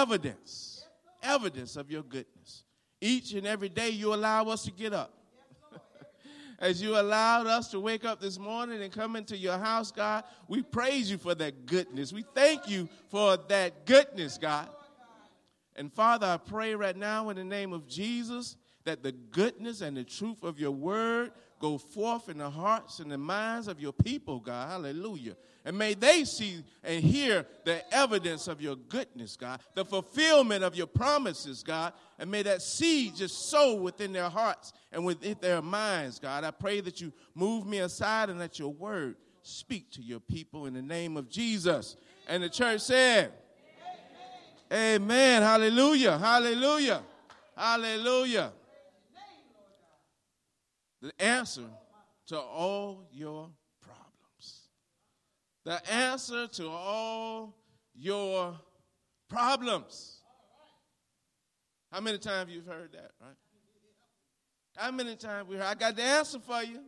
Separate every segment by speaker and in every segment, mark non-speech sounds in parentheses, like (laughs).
Speaker 1: evidence, evidence of your goodness. Each and every day you allow us to get up. (laughs) As you allowed us to wake up this morning and come into your house, God, we praise you for that goodness. We thank you for that goodness, God. And Father, I pray right now in the name of Jesus that the goodness and the truth of your word go forth in the hearts and the minds of your people, God. Hallelujah. And may they see and hear the evidence of your goodness, God, the fulfillment of your promises, God. And may that seed just sow within their hearts and within their minds, God. I pray that you move me aside and let your word speak to your people in the name of Jesus. And the church said, Amen. Amen. Hallelujah. Hallelujah. Hallelujah. The answer to all your the answer to all your problems. How many times you've heard that, right? How many times we heard, I got the answer for you.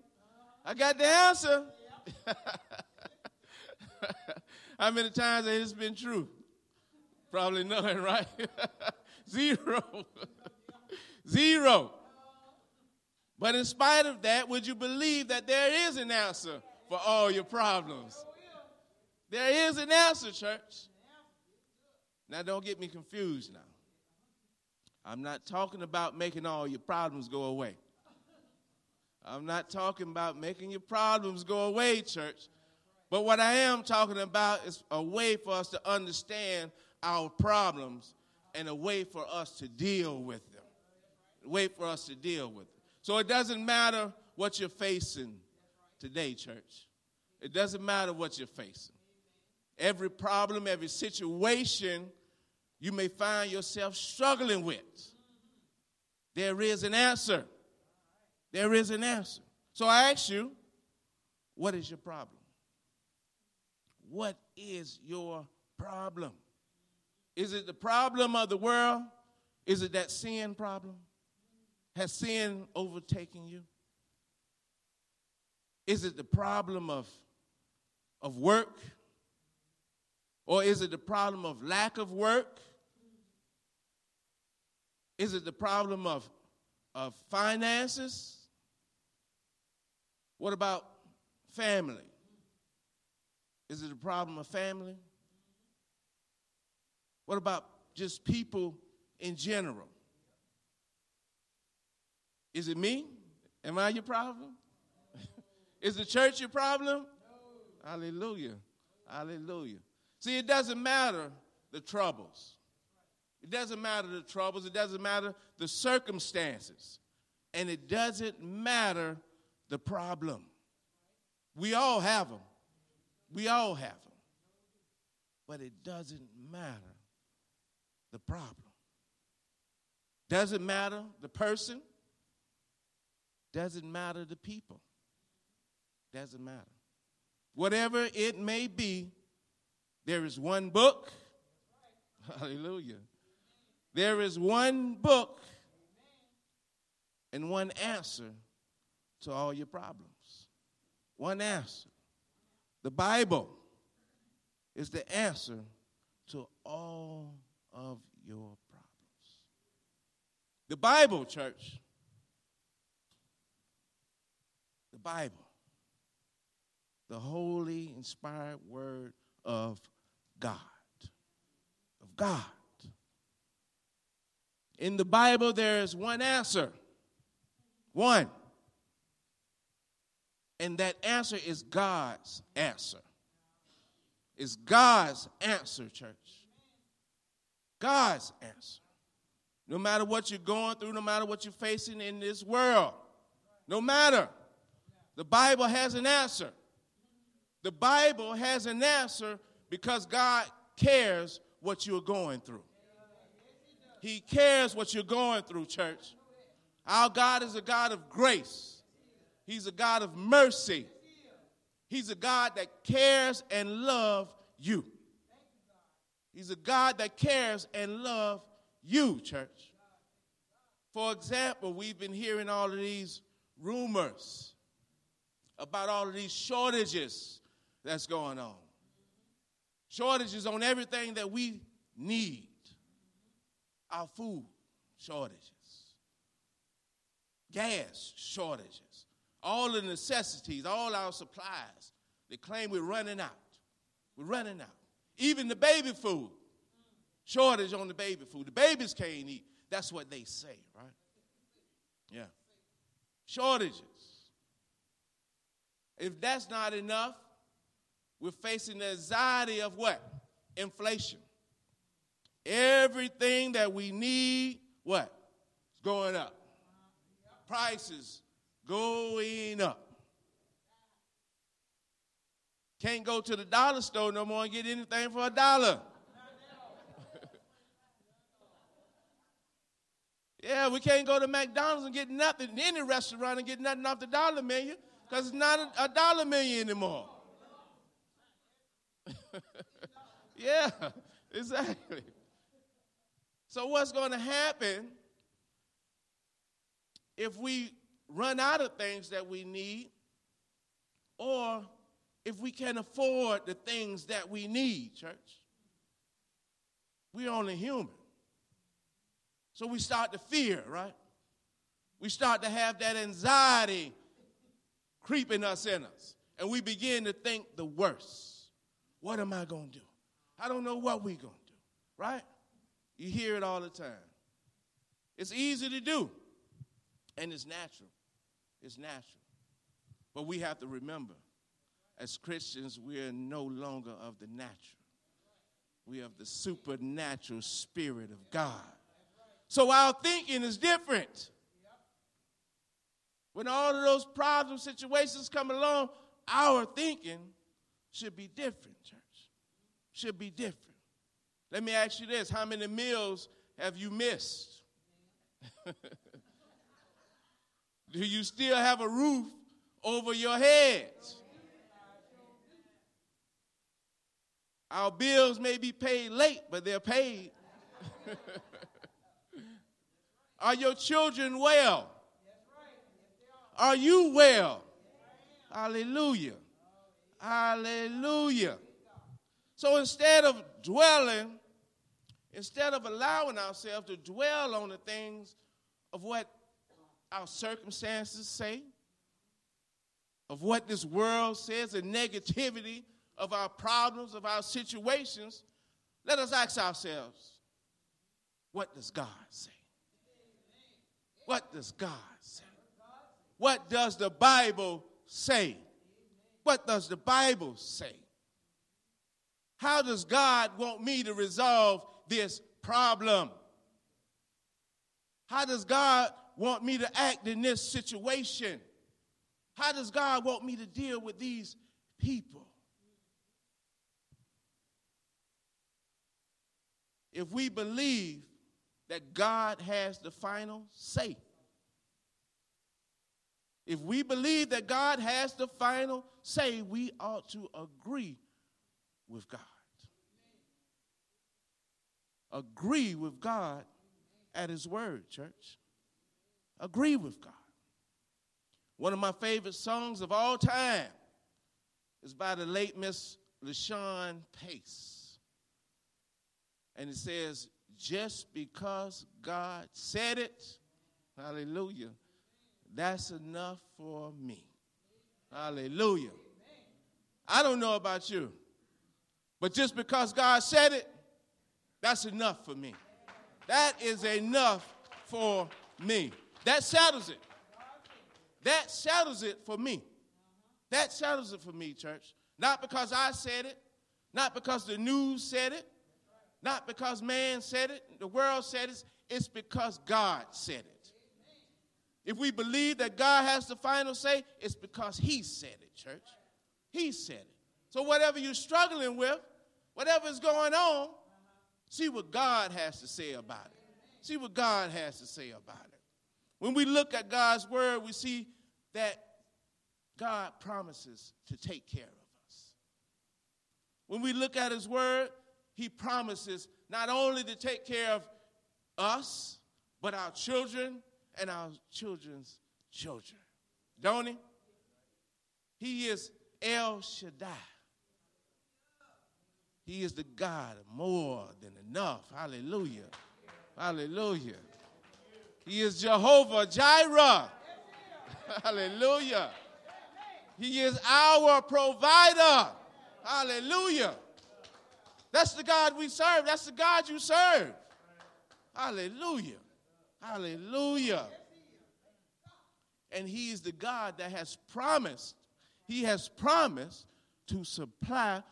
Speaker 1: I got the answer. (laughs) How many times has it been true? Probably none, (laughs) right? (laughs) Zero. Zero. But in spite of that, would you believe that there is an answer for all your problems? There is an answer, church. Now, don't get me confused now. I'm not talking about making all your problems go away. I'm not talking about making your problems go away, church. But what I am talking about is a way for us to understand our problems and a way for us to deal with them. A way for us to deal with them. So it doesn't matter what you're facing today, church. It doesn't matter what you're facing every problem, every situation you may find yourself struggling with. There is an answer. There is an answer. So I ask you, what is your problem? What is your problem? Is it the problem of the world? Is it that sin problem? Has sin overtaken you? Is it the problem of, of work? Or is it the problem of lack of work? Is it the problem of, of finances? What about family? Is it a problem of family? What about just people in general? Is it me? Am I your problem? (laughs) Is the church your problem? No. Hallelujah. Hallelujah. See, it doesn't matter the troubles. It doesn't matter the troubles. It doesn't matter the circumstances. And it doesn't matter the problem. We all have them. We all have them. But it doesn't matter the problem. Doesn't matter the person. Doesn't matter the people. Doesn't matter. Whatever it may be, there is one book. Hallelujah. There is one book and one answer to all your problems. One answer. The Bible is the answer to all of your problems. The Bible, church, the Bible, the holy, inspired word of God. Of God. In the Bible, there is one answer. One. And that answer is God's answer. It's God's answer, church. God's answer. No matter what you're going through, no matter what you're facing in this world, no matter, the Bible has an answer. The Bible has an answer because God cares what you're going through. He cares what you're going through, church. Our God is a God of grace. He's a God of mercy. He's a God that cares and loves you. He's a God that cares and loves you, church. For example, we've been hearing all of these rumors about all of these shortages that's going on shortages on everything that we need. our food shortages, gas shortages, all the necessities, all our supplies. They claim we're running out. We're running out. Even the baby food, shortage on the baby food. The babies can't eat. That's what they say, right? Yeah. Shortages. If that's not enough, we're facing the anxiety of what? Inflation. Everything that we need, what? It's going up. Prices going up. Can't go to the dollar store no more and get anything for a dollar. (laughs) yeah, we can't go to McDonald's and get nothing, in any restaurant and get nothing off the dollar menu because it's not a, a dollar menu anymore. (laughs) yeah, exactly. So, what's going to happen if we run out of things that we need, or if we can't afford the things that we need, church? We're only human. So we start to fear, right? We start to have that anxiety creeping us in us. And we begin to think the worst. What am I going to do? I don't know what we're going to do, right? You hear it all the time. It's easy to do, and it's natural. It's natural. But we have to remember, as Christians, we are no longer of the natural. We have the supernatural spirit of God. So our thinking is different. When all of those problem situations come along, our thinking should be different, church. Should be different. Let me ask you this how many meals have you missed? (laughs) Do you still have a roof over your heads? Our bills may be paid late, but they're paid. (laughs) Are your children well? Are you well? Hallelujah. Hallelujah. So instead of dwelling, instead of allowing ourselves to dwell on the things of what our circumstances say, of what this world says, the negativity of our problems, of our situations, let us ask ourselves, what does God say? What does God say? What does the Bible say? What does the Bible say? How does God want me to resolve this problem? How does God want me to act in this situation? How does God want me to deal with these people? If we believe that God has the final say, if we believe that God has the final say, we ought to agree with God. Agree with God at His word, church. Agree with God. One of my favorite songs of all time is by the late Miss LaShawn Pace. And it says, just because God said it, hallelujah, that's enough for me. Hallelujah. I don't know about you, but just because God said it, that's enough for me. That is enough for me. That settles it. That settles it for me. That settles it for me, church. Not because I said it, not because the news said it, not because man said it, the world said it, it's because God said it. If we believe that God has the final say, it's because He said it, church. He said it. So, whatever you're struggling with, whatever is going on, see what God has to say about it. See what God has to say about it. When we look at God's word, we see that God promises to take care of us. When we look at His word, He promises not only to take care of us, but our children and our children's children. Don't He? He is El Shaddai. He is the God of more than enough. Hallelujah. Hallelujah. He is Jehovah Jireh. (laughs) Hallelujah. He is our provider. Hallelujah. That's the God we serve. That's the God you serve. Hallelujah. Hallelujah. And He is the God that has promised, He has promised to supply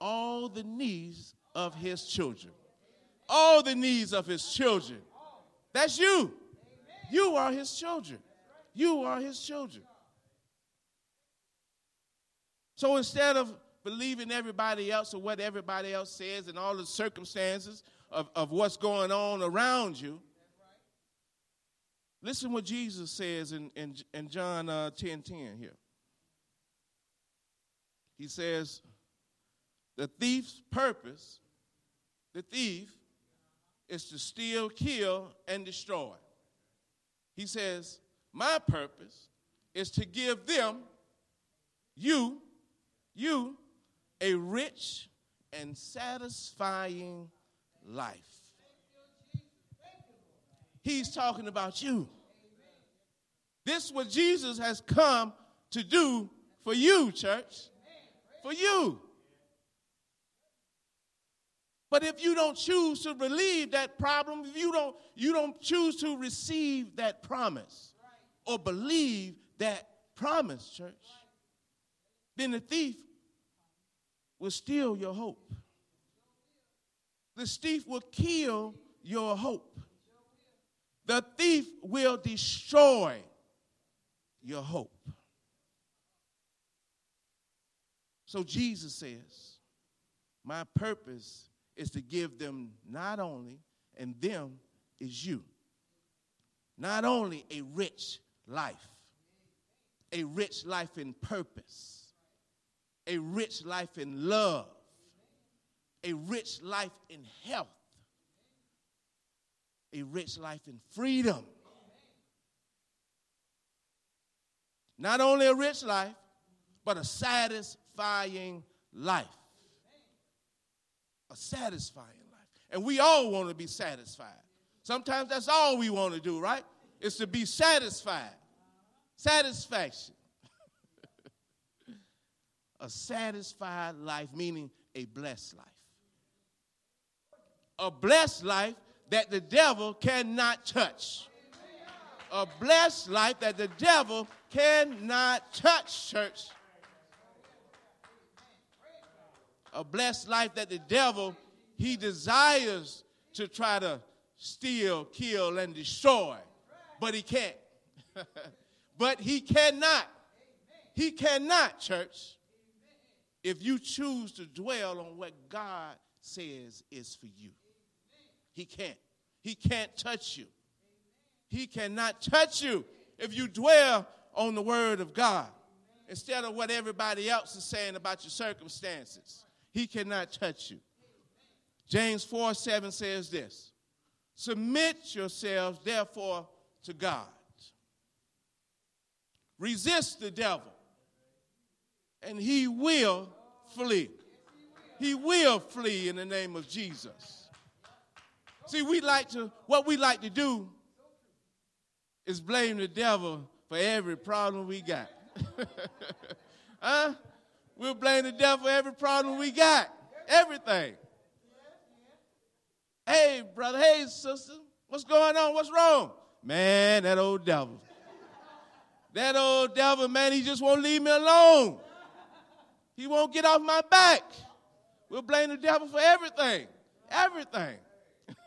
Speaker 1: all the needs of His children. All the needs of His children. That's you. You are His children. You are His children. So instead of believing everybody else or what everybody else says and all the circumstances of, of what's going on around you, listen what Jesus says in, in, in John uh, 10 10 here. He says, The thief's purpose, the thief, is to steal, kill, and destroy. He says, My purpose is to give them, you, you a rich and satisfying life. He's talking about you. This is what Jesus has come to do for you, church. For you. But if you don't choose to relieve that problem, if you don't, you don't choose to receive that promise or believe that promise, church, then the thief will steal your hope. The thief will kill your hope. The thief will destroy your hope. So Jesus says, My purpose is to give them not only, and them is you, not only a rich life, a rich life in purpose a rich life in love, a rich life in health, a rich life in freedom. Not only a rich life, but a satisfying life. A satisfying life. And we all want to be satisfied. Sometimes that's all we want to do, right? Is to be satisfied. Satisfaction (laughs) a satisfied life, meaning a blessed life. A blessed life that the devil cannot touch. A blessed life that the devil cannot touch, church. A blessed life that the devil, he desires to try to steal, kill, and destroy, but he can't. (laughs) but he cannot. He cannot, church if you choose to dwell on what God says is for you. He can't. He can't touch you. He cannot touch you if you dwell on the word of God instead of what everybody else is saying about your circumstances. He cannot touch you. James 4 7 says this Submit yourselves, therefore, to God. Resist the devil, and he will flee. He will flee in the name of Jesus. See, we like to, what we like to do is blame the devil for every problem we got. (laughs) huh? We'll blame the devil for every problem we got. Everything. Hey, brother, hey, sister, what's going on? What's wrong? Man, that old devil. That old devil, man, he just won't leave me alone. He won't get off my back. We'll blame the devil for everything. Everything. (laughs)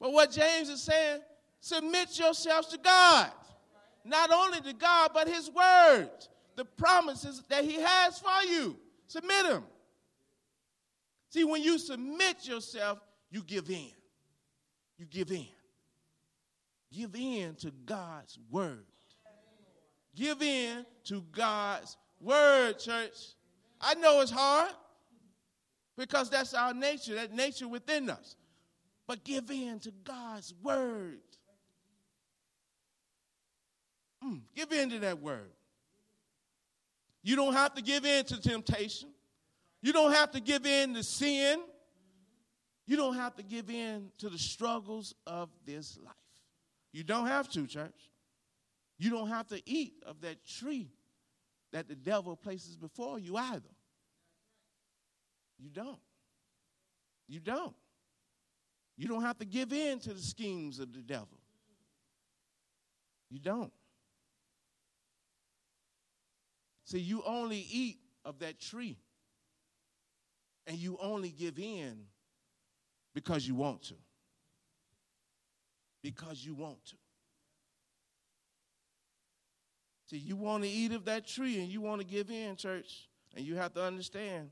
Speaker 1: but what James is saying, submit yourselves to God. Not only to God, but his word, the promises that he has for you. Submit them. See, when you submit yourself, you give in. You give in. Give in to God's word. Give in to God's Word, church. I know it's hard because that's our nature, that nature within us. But give in to God's word. Mm, give in to that word. You don't have to give in to temptation. You don't have to give in to sin. You don't have to give in to the struggles of this life. You don't have to, church. You don't have to eat of that tree that the devil places before you either. You don't. You don't. You don't have to give in to the schemes of the devil. You don't. See, you only eat of that tree, and you only give in because you want to. Because you want to. See, you want to eat of that tree and you want to give in, church, and you have to understand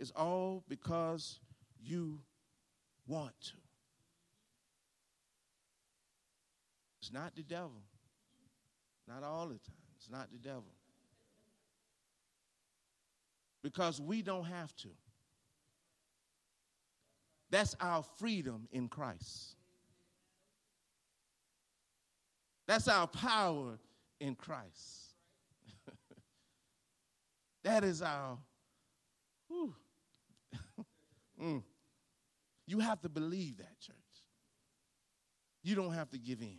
Speaker 1: it's all because you want to. It's not the devil. Not all the time. It's not the devil. Because we don't have to. That's our freedom in Christ. That's our power in Christ. (laughs) that is our. Mm. You have to believe that, church. You don't have to give in.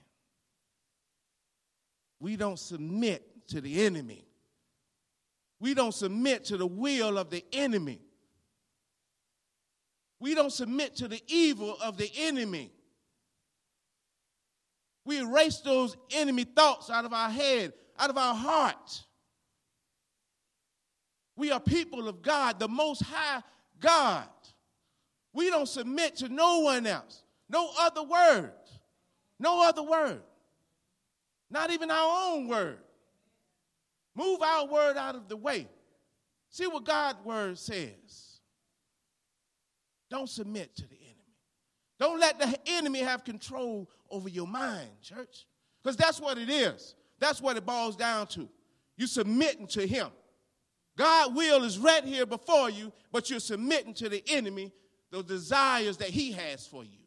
Speaker 1: We don't submit to the enemy. We don't submit to the will of the enemy. We don't submit to the evil of the enemy. We erase those enemy thoughts out of our head, out of our heart. We are people of God, the most high God. We don't submit to no one else, no other word, no other word, not even our own word. Move our word out of the way. See what God's word says. Don't submit to the enemy. Don't let the enemy have control over your mind, church. Because that's what it is. That's what it boils down to. You submitting to him. God's will is right here before you, but you're submitting to the enemy, the desires that he has for you.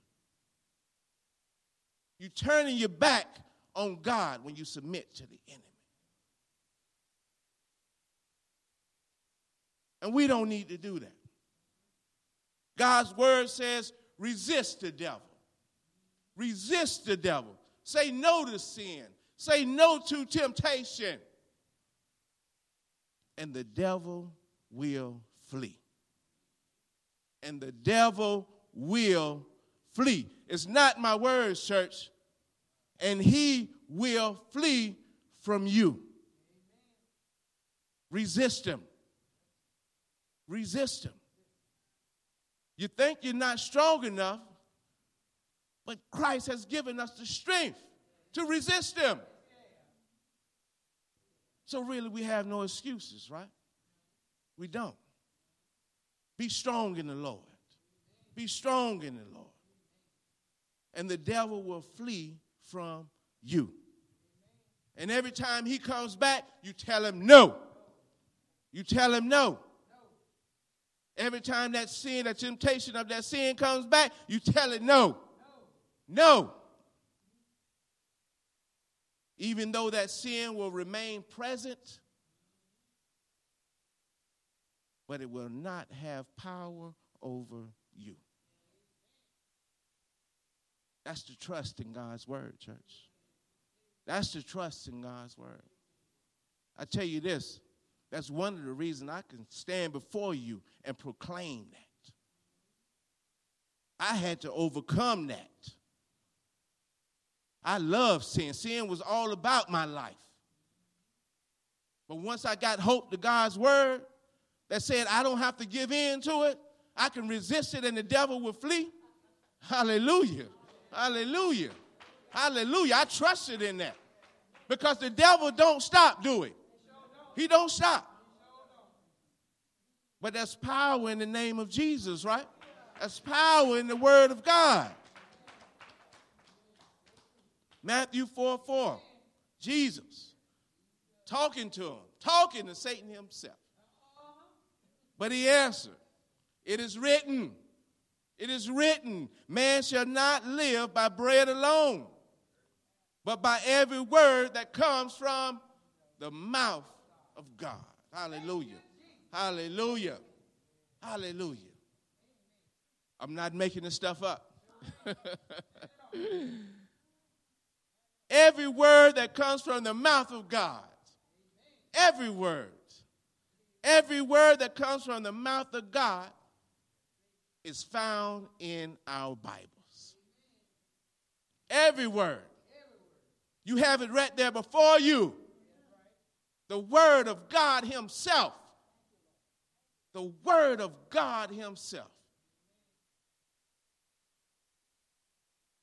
Speaker 1: You're turning your back on God when you submit to the enemy. And we don't need to do that. God's word says resist the devil. Resist the devil. Say no to sin. Say no to temptation. And the devil will flee. And the devil will flee. It's not my words, church. And he will flee from you. Resist him. Resist him. You think you're not strong enough, but Christ has given us the strength to resist them. So, really, we have no excuses, right? We don't. Be strong in the Lord. Be strong in the Lord. And the devil will flee from you. And every time he comes back, you tell him no. You tell him no. Every time that sin, that temptation of that sin comes back, you tell it no. No. Even though that sin will remain present, but it will not have power over you. That's the trust in God's word, church. That's the trust in God's word. I tell you this that's one of the reasons I can stand before you and proclaim that. I had to overcome that. I love sin. Sin was all about my life. But once I got hope to God's word that said I don't have to give in to it, I can resist it and the devil will flee. Hallelujah. Hallelujah. Hallelujah. I trusted in that. Because the devil don't stop doing. He don't stop. But that's power in the name of Jesus, right? That's power in the word of God. Matthew 4 4. Jesus talking to him, talking to Satan himself. But he answered, It is written, it is written, man shall not live by bread alone, but by every word that comes from the mouth of God. Hallelujah. Hallelujah. Hallelujah. I'm not making this stuff up. (laughs) every word that comes from the mouth of God, every word, every word that comes from the mouth of God is found in our Bibles. Every word. You have it right there before you. The Word of God Himself. The Word of God Himself.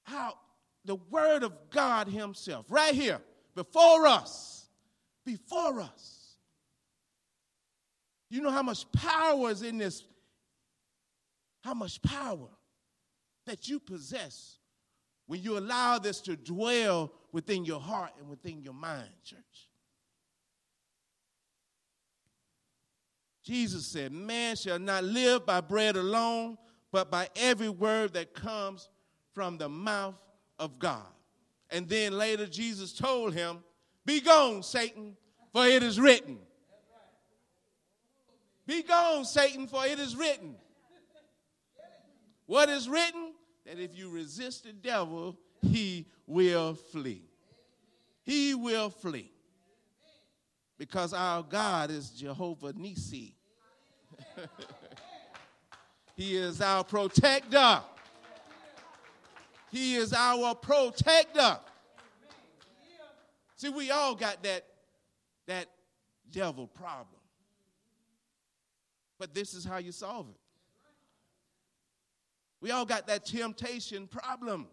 Speaker 1: How the Word of God Himself, right here, before us, before us. You know how much power is in this, how much power that you possess when you allow this to dwell within your heart and within your mind, church. Jesus said, Man shall not live by bread alone, but by every word that comes from the mouth of God. And then later, Jesus told him, Be gone, Satan, for it is written. Be gone, Satan, for it is written. What is written? That if you resist the devil, he will flee. He will flee because our God is Jehovah Nisi. (laughs) he is our protector. He is our protector. See, we all got that, that devil problem. But this is how you solve it. We all got that temptation problem.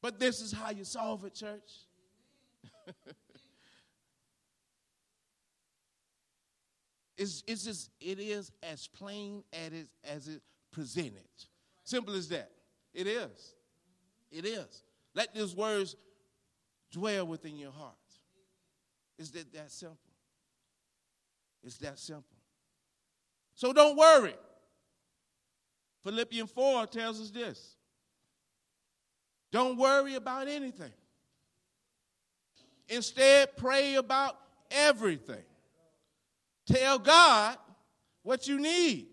Speaker 1: But this is how you solve it, church. (laughs) It's, it's just, it is as plain as it, as it presented. Simple as that. It is. It is. Let these words dwell within your heart. Is that, that simple. It's that simple. So don't worry. Philippians 4 tells us this. Don't worry about anything. Instead, pray about everything. Tell God what you need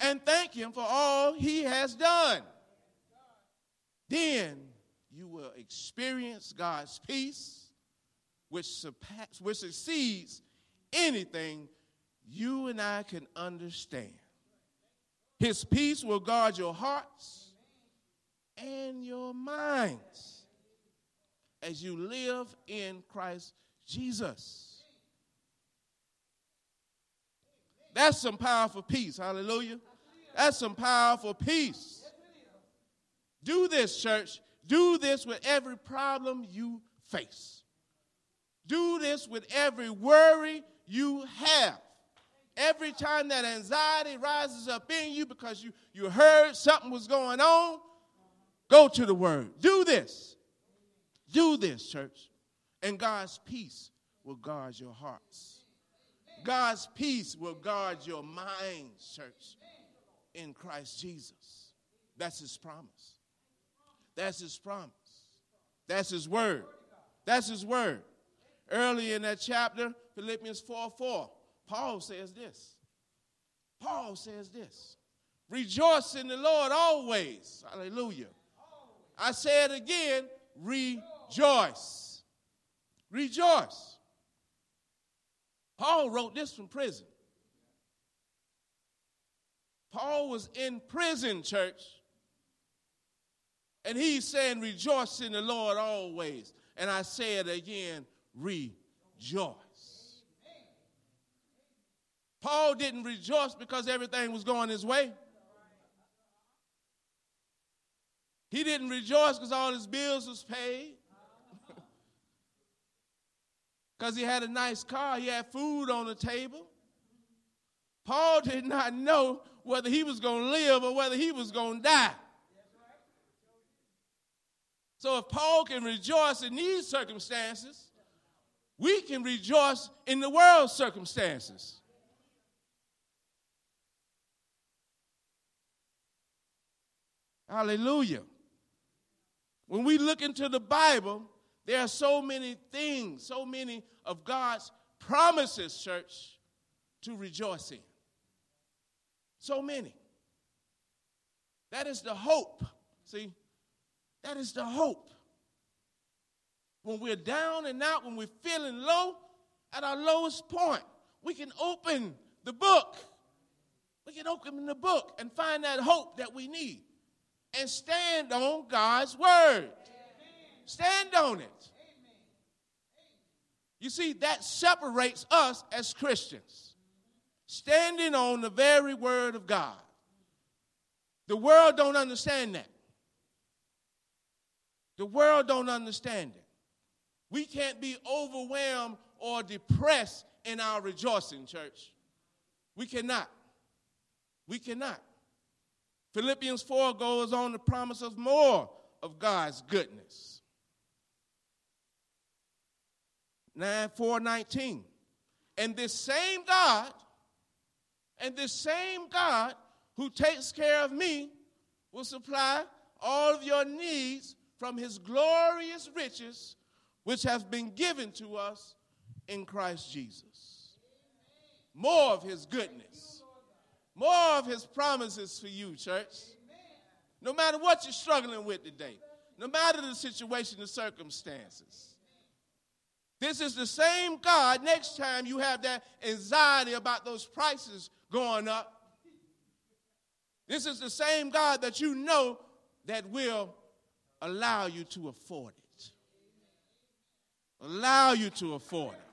Speaker 1: and thank Him for all He has done. Then you will experience God's peace, which, surpass, which exceeds anything you and I can understand. His peace will guard your hearts and your minds as you live in Christ Jesus. That's some powerful peace. Hallelujah. That's some powerful peace. Do this, church. Do this with every problem you face. Do this with every worry you have. Every time that anxiety rises up in you because you, you heard something was going on, go to the word. Do this. Do this, church. And God's peace will guard your hearts. God's peace will guard your minds, church, in Christ Jesus. That's his promise. That's his promise. That's his word. That's his word. Early in that chapter, Philippians 4 4, Paul says this. Paul says this Rejoice in the Lord always. Hallelujah. I say it again rejoice. Rejoice. Paul wrote this from prison. Paul was in prison, church. And he's saying, Rejoice in the Lord always. And I say it again, rejoice. Paul didn't rejoice because everything was going his way. He didn't rejoice because all his bills was paid (laughs) because he had a nice car, he had food on the table. Paul (laughs) did not know whether he was going to live or whether he was going to die. So if Paul can rejoice in these circumstances, we can rejoice in the world's circumstances. Hallelujah. When we look into the Bible, there are so many things, so many of God's promises, church, to rejoice in. So many. That is the hope. See, that is the hope. When we're down and out, when we're feeling low, at our lowest point, we can open the book. We can open the book and find that hope that we need and stand on God's word. Stand on it. You see, that separates us as Christians. Standing on the very word of God. The world don't understand that. The world don't understand it. We can't be overwhelmed or depressed in our rejoicing, church. We cannot. We cannot. Philippians 4 goes on to promise us more of God's goodness. 9 419. And this same God, and this same God who takes care of me will supply all of your needs from his glorious riches, which have been given to us in Christ Jesus. More of his goodness, more of his promises for you, church. No matter what you're struggling with today, no matter the situation, the circumstances. This is the same God next time you have that anxiety about those prices going up. This is the same God that you know that will allow you to afford it. Allow you to afford it.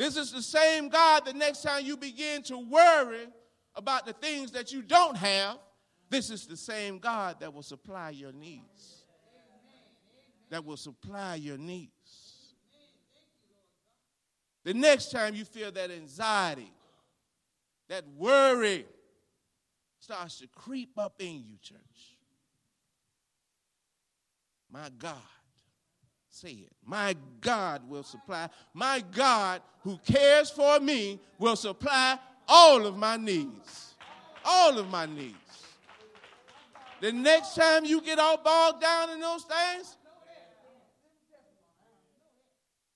Speaker 1: This is the same God the next time you begin to worry about the things that you don't have, this is the same God that will supply your needs. That will supply your needs. The next time you feel that anxiety, that worry starts to creep up in you, church. My God said, My God will supply. My God who cares for me will supply all of my needs. All of my needs. The next time you get all bogged down in those things,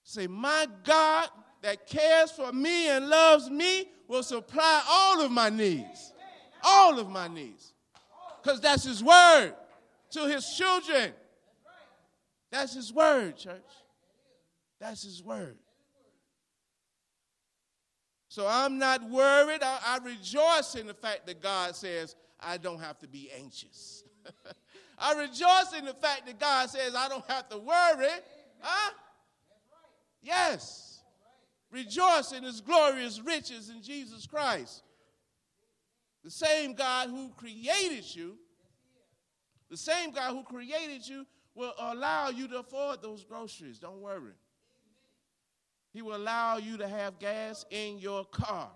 Speaker 1: say, My God that cares for me and loves me will supply all of my needs. All of my needs. Because that's his word to his children. That's his word, church. That's his word. So I'm not worried. I, I, rejoice in the fact that God says I don't have to be anxious. (laughs) I rejoice in the fact that God says I don't have to worry. Huh? Yes. Rejoice in his glorious riches in Jesus Christ. The same God who created you, the same God who created you will allow you to afford those groceries. Don't worry. He will allow you to have gas in your car.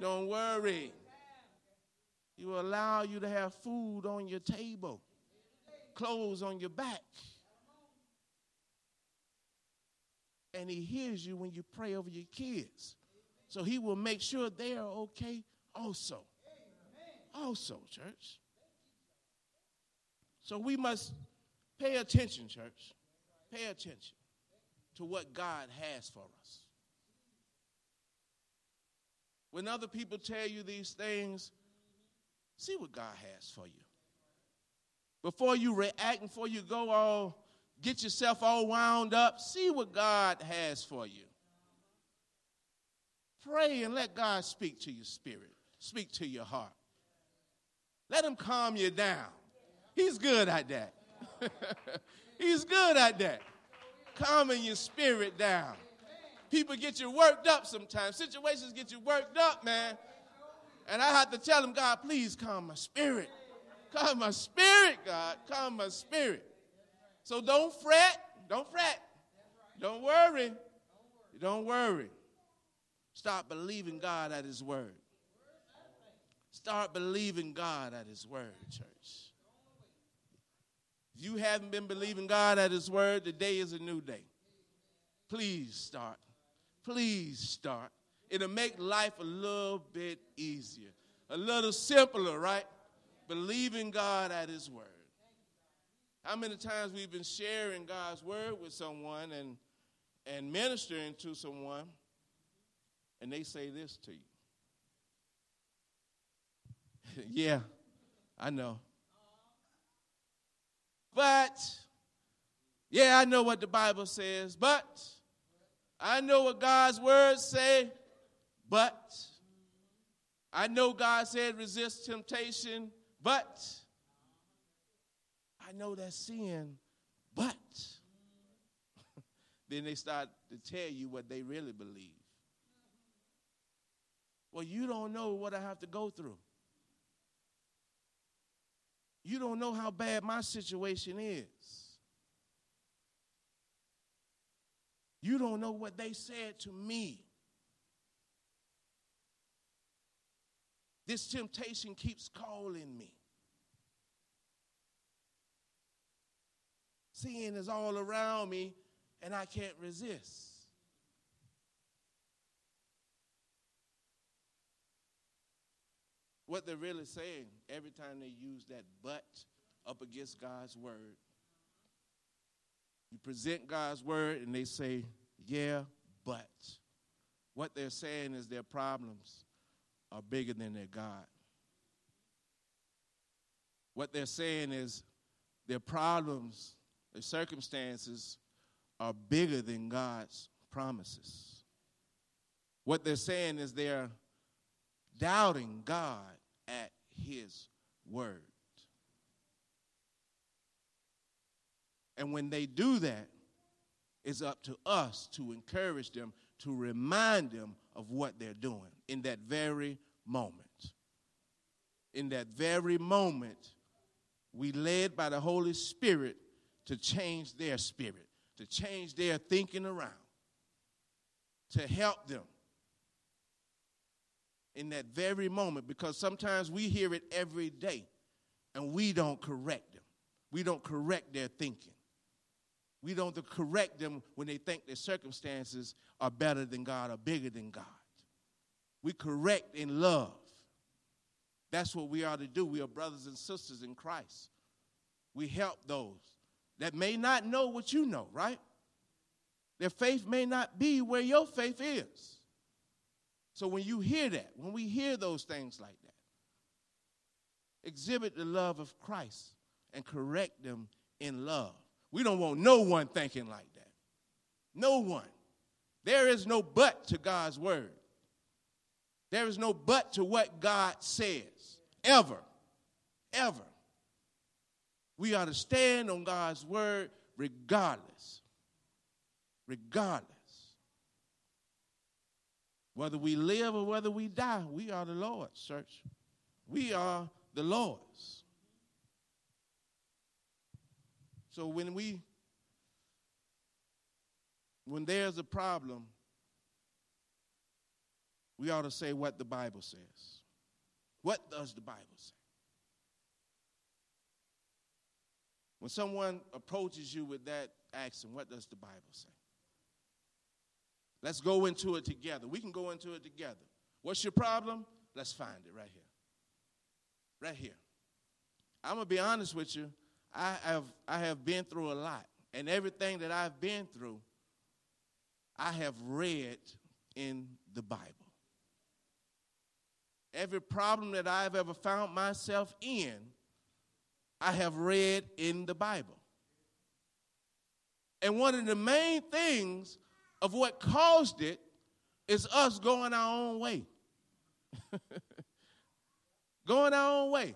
Speaker 1: Don't worry. He will allow you to have food on your table, clothes on your back. And he hears you when you pray over your kids. So he will make sure they are okay also. Also, church. So we must Pay attention, church. Pay attention to what God has for us. When other people tell you these things, see what God has for you. Before you react, before you go all, get yourself all wound up, see what God has for you. Pray and let God speak to your spirit, speak to your heart. Let Him calm you down. He's good at that. (laughs) He's good at that. Calming your spirit down. People get you worked up sometimes. Situations get you worked up, man. And I have to tell him, God, please calm my spirit. Calm my spirit, God. Calm my spirit. So don't fret. Don't fret. Don't worry. Don't worry. Start believing God at His word. Start believing God at His word, church. You haven't been believing God at His word, today is a new day. Please start. Please start. It'll make life a little bit easier, a little simpler, right? Believing God at His word. How many times we've been sharing God's word with someone and, and ministering to someone, and they say this to you? (laughs) yeah, I know. But, yeah, I know what the Bible says, but I know what God's words say, but I know God said resist temptation, but I know that sin, but (laughs) then they start to tell you what they really believe. Well, you don't know what I have to go through. You don't know how bad my situation is. You don't know what they said to me. This temptation keeps calling me. Sin is all around me and I can't resist. What they're really saying every time they use that but up against God's word, you present God's word and they say, yeah, but. What they're saying is their problems are bigger than their God. What they're saying is their problems, their circumstances are bigger than God's promises. What they're saying is they're doubting God at His word. And when they do that, it's up to us to encourage them, to remind them of what they're doing in that very moment. In that very moment, we led by the Holy Spirit to change their spirit, to change their thinking around, to help them in that very moment because sometimes we hear it every day and we don't correct them. We don't correct their thinking. We don't correct them when they think their circumstances are better than God or bigger than God. We correct in love. That's what we are to do. We are brothers and sisters in Christ. We help those that may not know what you know, right? Their faith may not be where your faith is. So when you hear that, when we hear those things like that, exhibit the love of Christ and correct them in love. We don't want no one thinking like that. No one. There is no but to God's word. There is no but to what God says. Ever. Ever. We are to stand on God's word regardless. Regardless. Whether we live or whether we die, we are the Lord's, church. We are the Lord's. So when we when there's a problem, we ought to say what the Bible says. What does the Bible say? When someone approaches you with that action, what does the Bible say? Let's go into it together. We can go into it together. What's your problem? Let's find it right here. Right here. I'm going to be honest with you. I have, I have been through a lot. And everything that I've been through, I have read in the Bible. Every problem that I've ever found myself in, I have read in the Bible. And one of the main things of what caused it is us going our own way. (laughs) going our own way.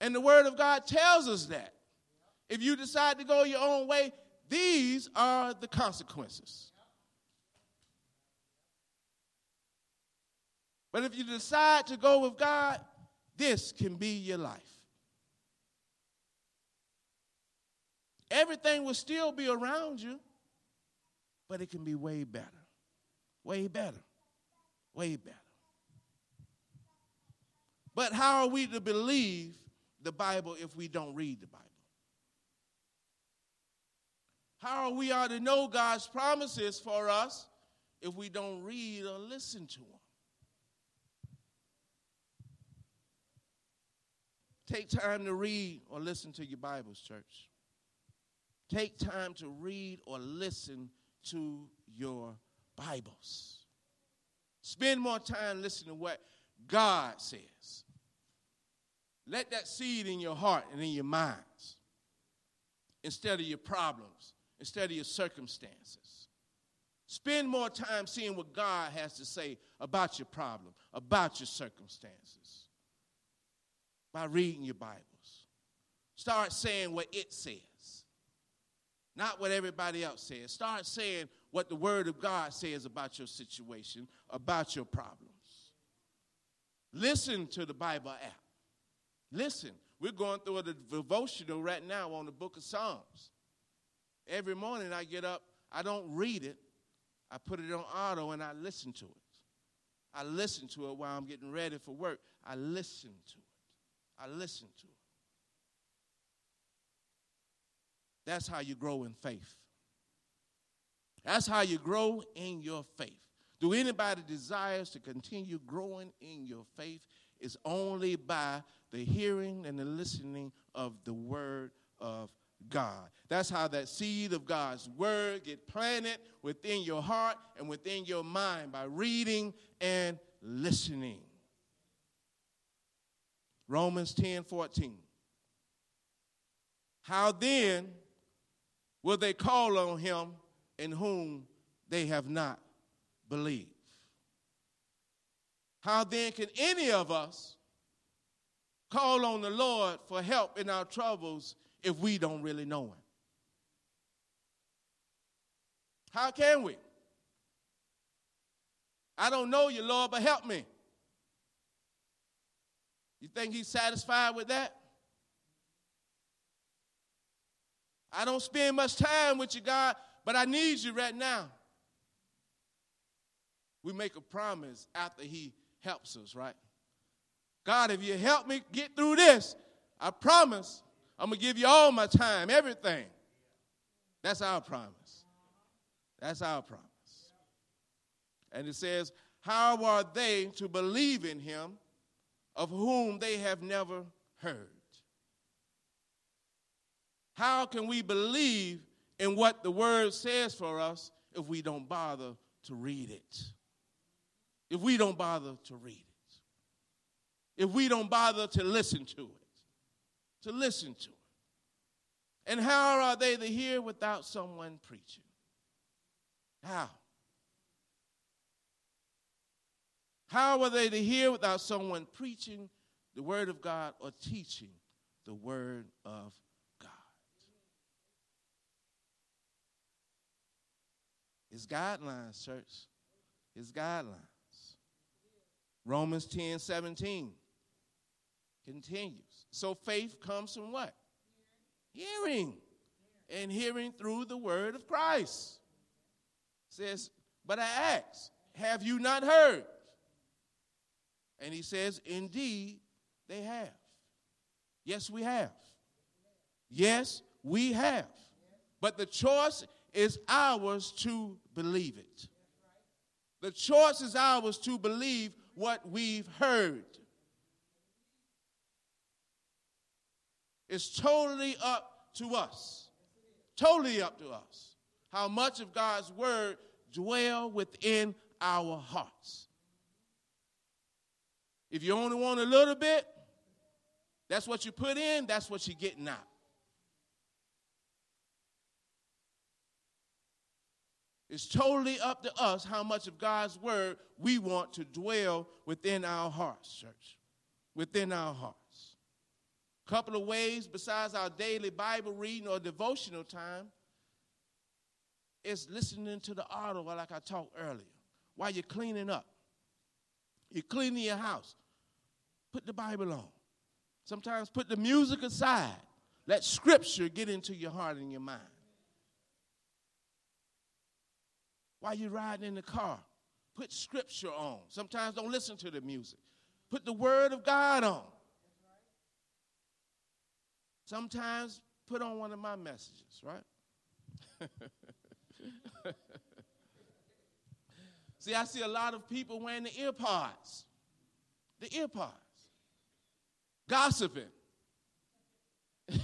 Speaker 1: And the Word of God tells us that. If you decide to go your own way, these are the consequences. But if you decide to go with God, this can be your life. Everything will still be around you but it can be way better. Way better. Way better. But how are we to believe the Bible if we don't read the Bible? How are we are to know God's promises for us if we don't read or listen to them? Take time to read or listen to your Bibles, church. Take time to read or listen to your Bibles. Spend more time listening to what God says. Let that seed in your heart and in your minds instead of your problems, instead of your circumstances. Spend more time seeing what God has to say about your problem, about your circumstances by reading your Bibles. Start saying what it says, not what everybody else says. Start saying what the Word of God says about your situation, about your problems. Listen to the Bible app. Listen. We're going through a devotional right now on the book of Psalms. Every morning I get up, I don't read it, I put it on auto and I listen to it. I listen to it while I'm getting ready for work. I listen to it. I listen to it. That's how you grow in faith. That's how you grow in your faith. Do anybody desires to continue growing in your faith? Is only by the hearing and the listening of the word of God. That's how that seed of God's word get planted within your heart and within your mind by reading and listening. Romans 10 14. How then will they call on him in whom they have not believed? How then can any of us call on the Lord for help in our troubles if we don't really know him? How can we? I don't know you, Lord, but help me. You think he's satisfied with that? I don't spend much time with you, God, but I need you right now. We make a promise after he helps us, right? God, if you help me get through this, I promise I'm going to give you all my time, everything. That's our promise. That's our promise. And it says, How are they to believe in him of whom they have never heard. How can we believe in what the word says for us if we don't bother to read it? If we don't bother to read it? If we don't bother to listen to it? To listen to it. And how are they to hear without someone preaching? How? How are they to hear without someone preaching the word of God or teaching the word of His guidelines, church. His guidelines. Romans 10 17 continues. So faith comes from what? Hearing. And hearing through the word of Christ. says, but I ask, have you not heard? And he says, Indeed, they have. Yes, we have. Yes, we have. But the choice is ours to believe it. The choice is ours to believe what we've heard. It's totally up to us. Totally up to us. How much of God's word dwell within our hearts. If you only want a little bit, that's what you put in, that's what you're getting out. It's totally up to us how much of God's word we want to dwell within our hearts, church. Within our hearts. A couple of ways besides our daily Bible reading or devotional time is listening to the audio like I talked earlier while you're cleaning up. You're cleaning your house. Put the Bible on. Sometimes put the music aside. Let scripture get into your heart and your mind. While you're riding in the car, put scripture on. Sometimes don't listen to the music. Put the word of God on. Sometimes put on one of my messages, right? (laughs) See, I see a lot of people wearing the ear pods. The ear pods. Gossiping. (laughs)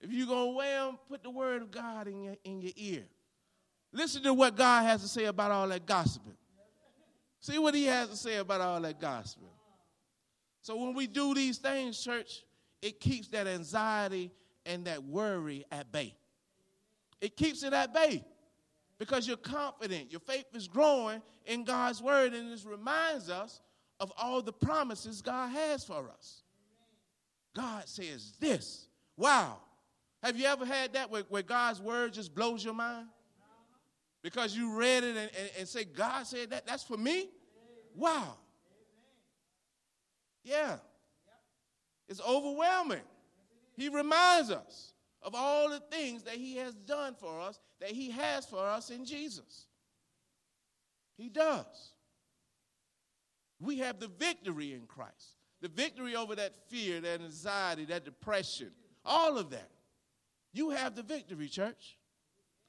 Speaker 1: if you're going to wear them, put the word of God in your, in your ear. Listen to what God has to say about all that gossiping. See what he has to say about all that gossiping. So when we do these things, church, it keeps that anxiety and that worry at bay. It keeps it at bay because you're confident. Your faith is growing in God's word, and this reminds us of all the promises God has for us. God says this. Wow. Have you ever had that where, where God's word just blows your mind? Because you read it and, and, and say, God said that, that's for me? Wow. Yeah. It's overwhelming. He reminds us of all the things that He has done for us, that He has for us in Jesus. He does. We have the victory in Christ. The victory over that fear, that anxiety, that depression, all of that. You have the victory, church.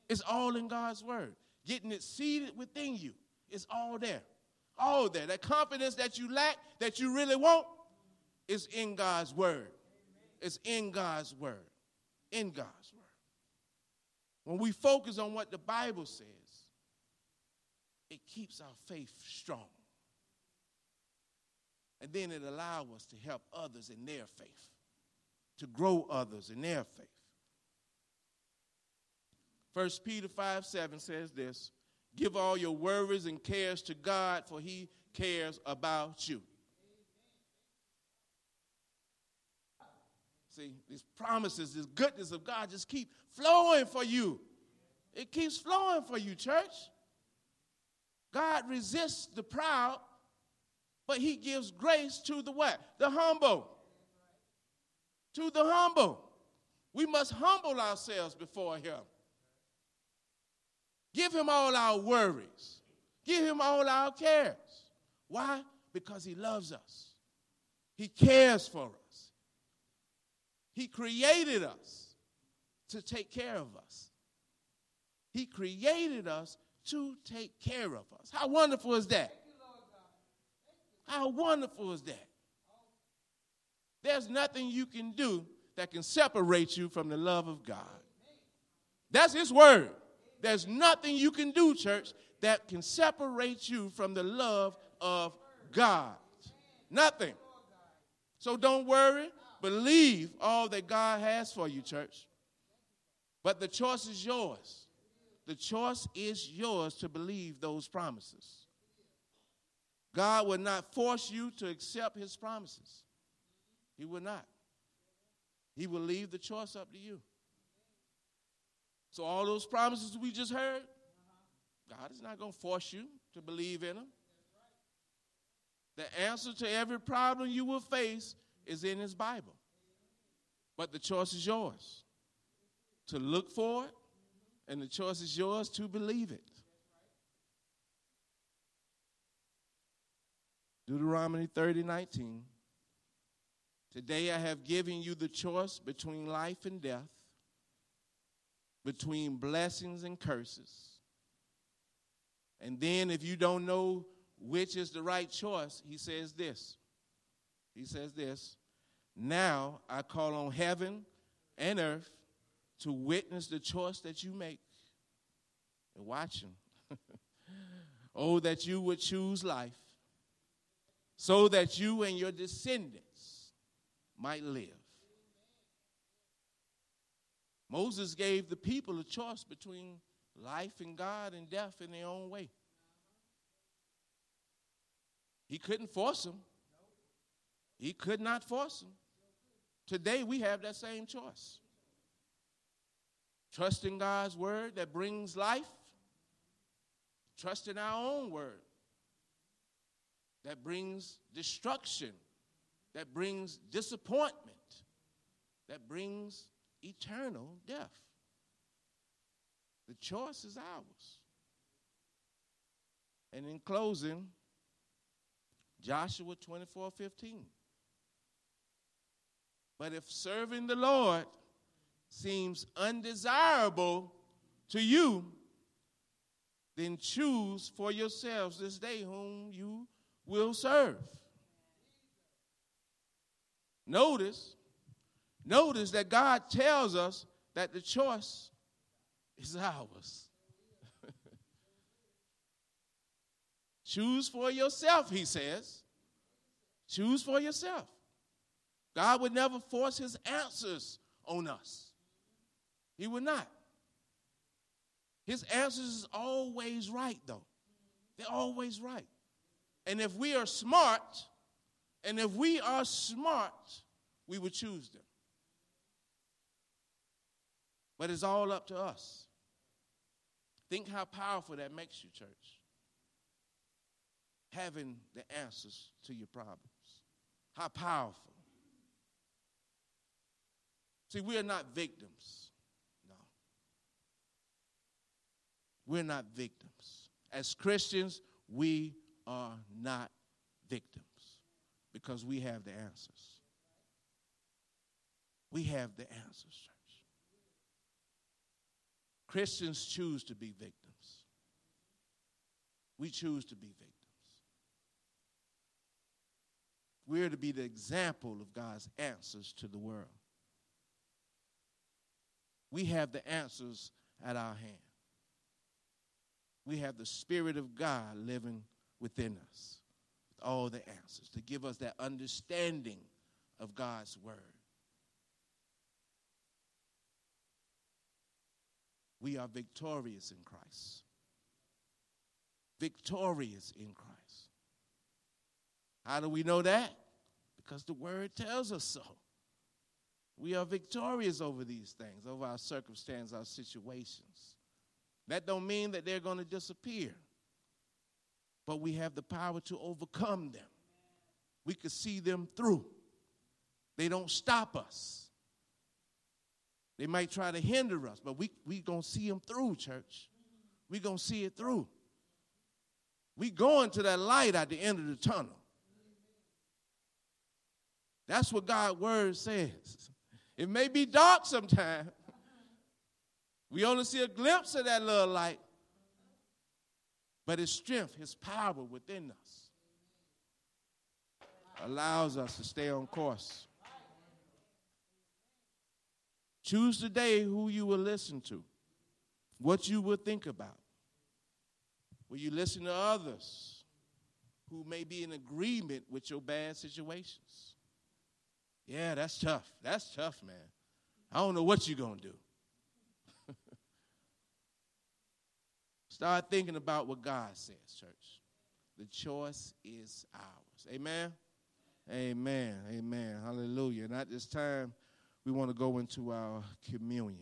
Speaker 1: It's all in God's word. Getting it seated within you. It's all there. All there. That confidence that you lack, that you really want, is in God's word. It's in God's word. In God's word. When we focus on what the Bible says, it keeps our faith strong. And then it allows us to help others in their faith, to grow others in their faith. 1 Peter 5 7 says this Give all your worries and cares to God, for he cares about you. See, these promises, this goodness of God just keep flowing for you. It keeps flowing for you, church. God resists the proud, but he gives grace to the what? The humble. To the humble. We must humble ourselves before him. Give him all our worries. Give him all our cares. Why? Because he loves us. He cares for us. He created us to take care of us. He created us to take care of us. How wonderful is that? How wonderful is that? There's nothing you can do that can separate you from the love of God. That's His word. There's nothing you can do, church, that can separate you from the love of God. Nothing. So don't worry. Believe all that God has for you, church. But the choice is yours. The choice is yours to believe those promises. God will not force you to accept his promises. He will not. He will leave the choice up to you. So, all those promises we just heard, God is not going to force you to believe in them. The answer to every problem you will face is in His Bible. But the choice is yours to look for it, and the choice is yours to believe it. Deuteronomy 30 19. Today I have given you the choice between life and death between blessings and curses. And then, if you don't know which is the right choice, he says this. He says this Now I call on heaven and earth to witness the choice that you make. And watch him. (laughs) oh, that you would choose life so that you and your descendants might live. Moses gave the people a choice between life and God and death in their own way. He couldn't force them. He could not force them. Today we have that same choice. Trust in God's word that brings life. Trust in our own word that brings destruction, that brings disappointment, that brings eternal death. The choice is ours. And in closing, Joshua 24 15. But if serving the Lord seems undesirable to you, then choose for yourselves this day whom you will serve. Notice Notice that God tells us that the choice is ours. (laughs) Choose for yourself, he says. Choose for yourself. God would never force his answers on us. He would not. His answers is always right, though. They're always right. And if we are smart, and if we are smart, we would choose them. But it's all up to us. Think how powerful that makes you, church. Having the answers to your problems. How powerful. See, we are not victims. No. We're not victims. As Christians, we are not victims because we have the answers. We have the answers. Christians choose to be victims. We choose to be victims. We're to be the example of God's answers to the world. We have the answers at our hand. We have the Spirit of God living within us with all the answers to give us that understanding of God's Word. We are victorious in Christ. Victorious in Christ. How do we know that? Because the Word tells us so. We are victorious over these things, over our circumstances, our situations. That don't mean that they're going to disappear. But we have the power to overcome them. We can see them through. They don't stop us. They might try to hinder us, but we we going to see them through, church. we going to see it through. We going to that light at the end of the tunnel. That's what God's word says. It may be dark sometimes. We only see a glimpse of that little light. But his strength, his power within us allows us to stay on course. Choose today who you will listen to, what you will think about. Will you listen to others who may be in agreement with your bad situations? Yeah, that's tough. That's tough, man. I don't know what you're going to do. (laughs) Start thinking about what God says, church. The choice is ours. Amen. Amen. Amen. Hallelujah. And at this time, we want to go into our communion.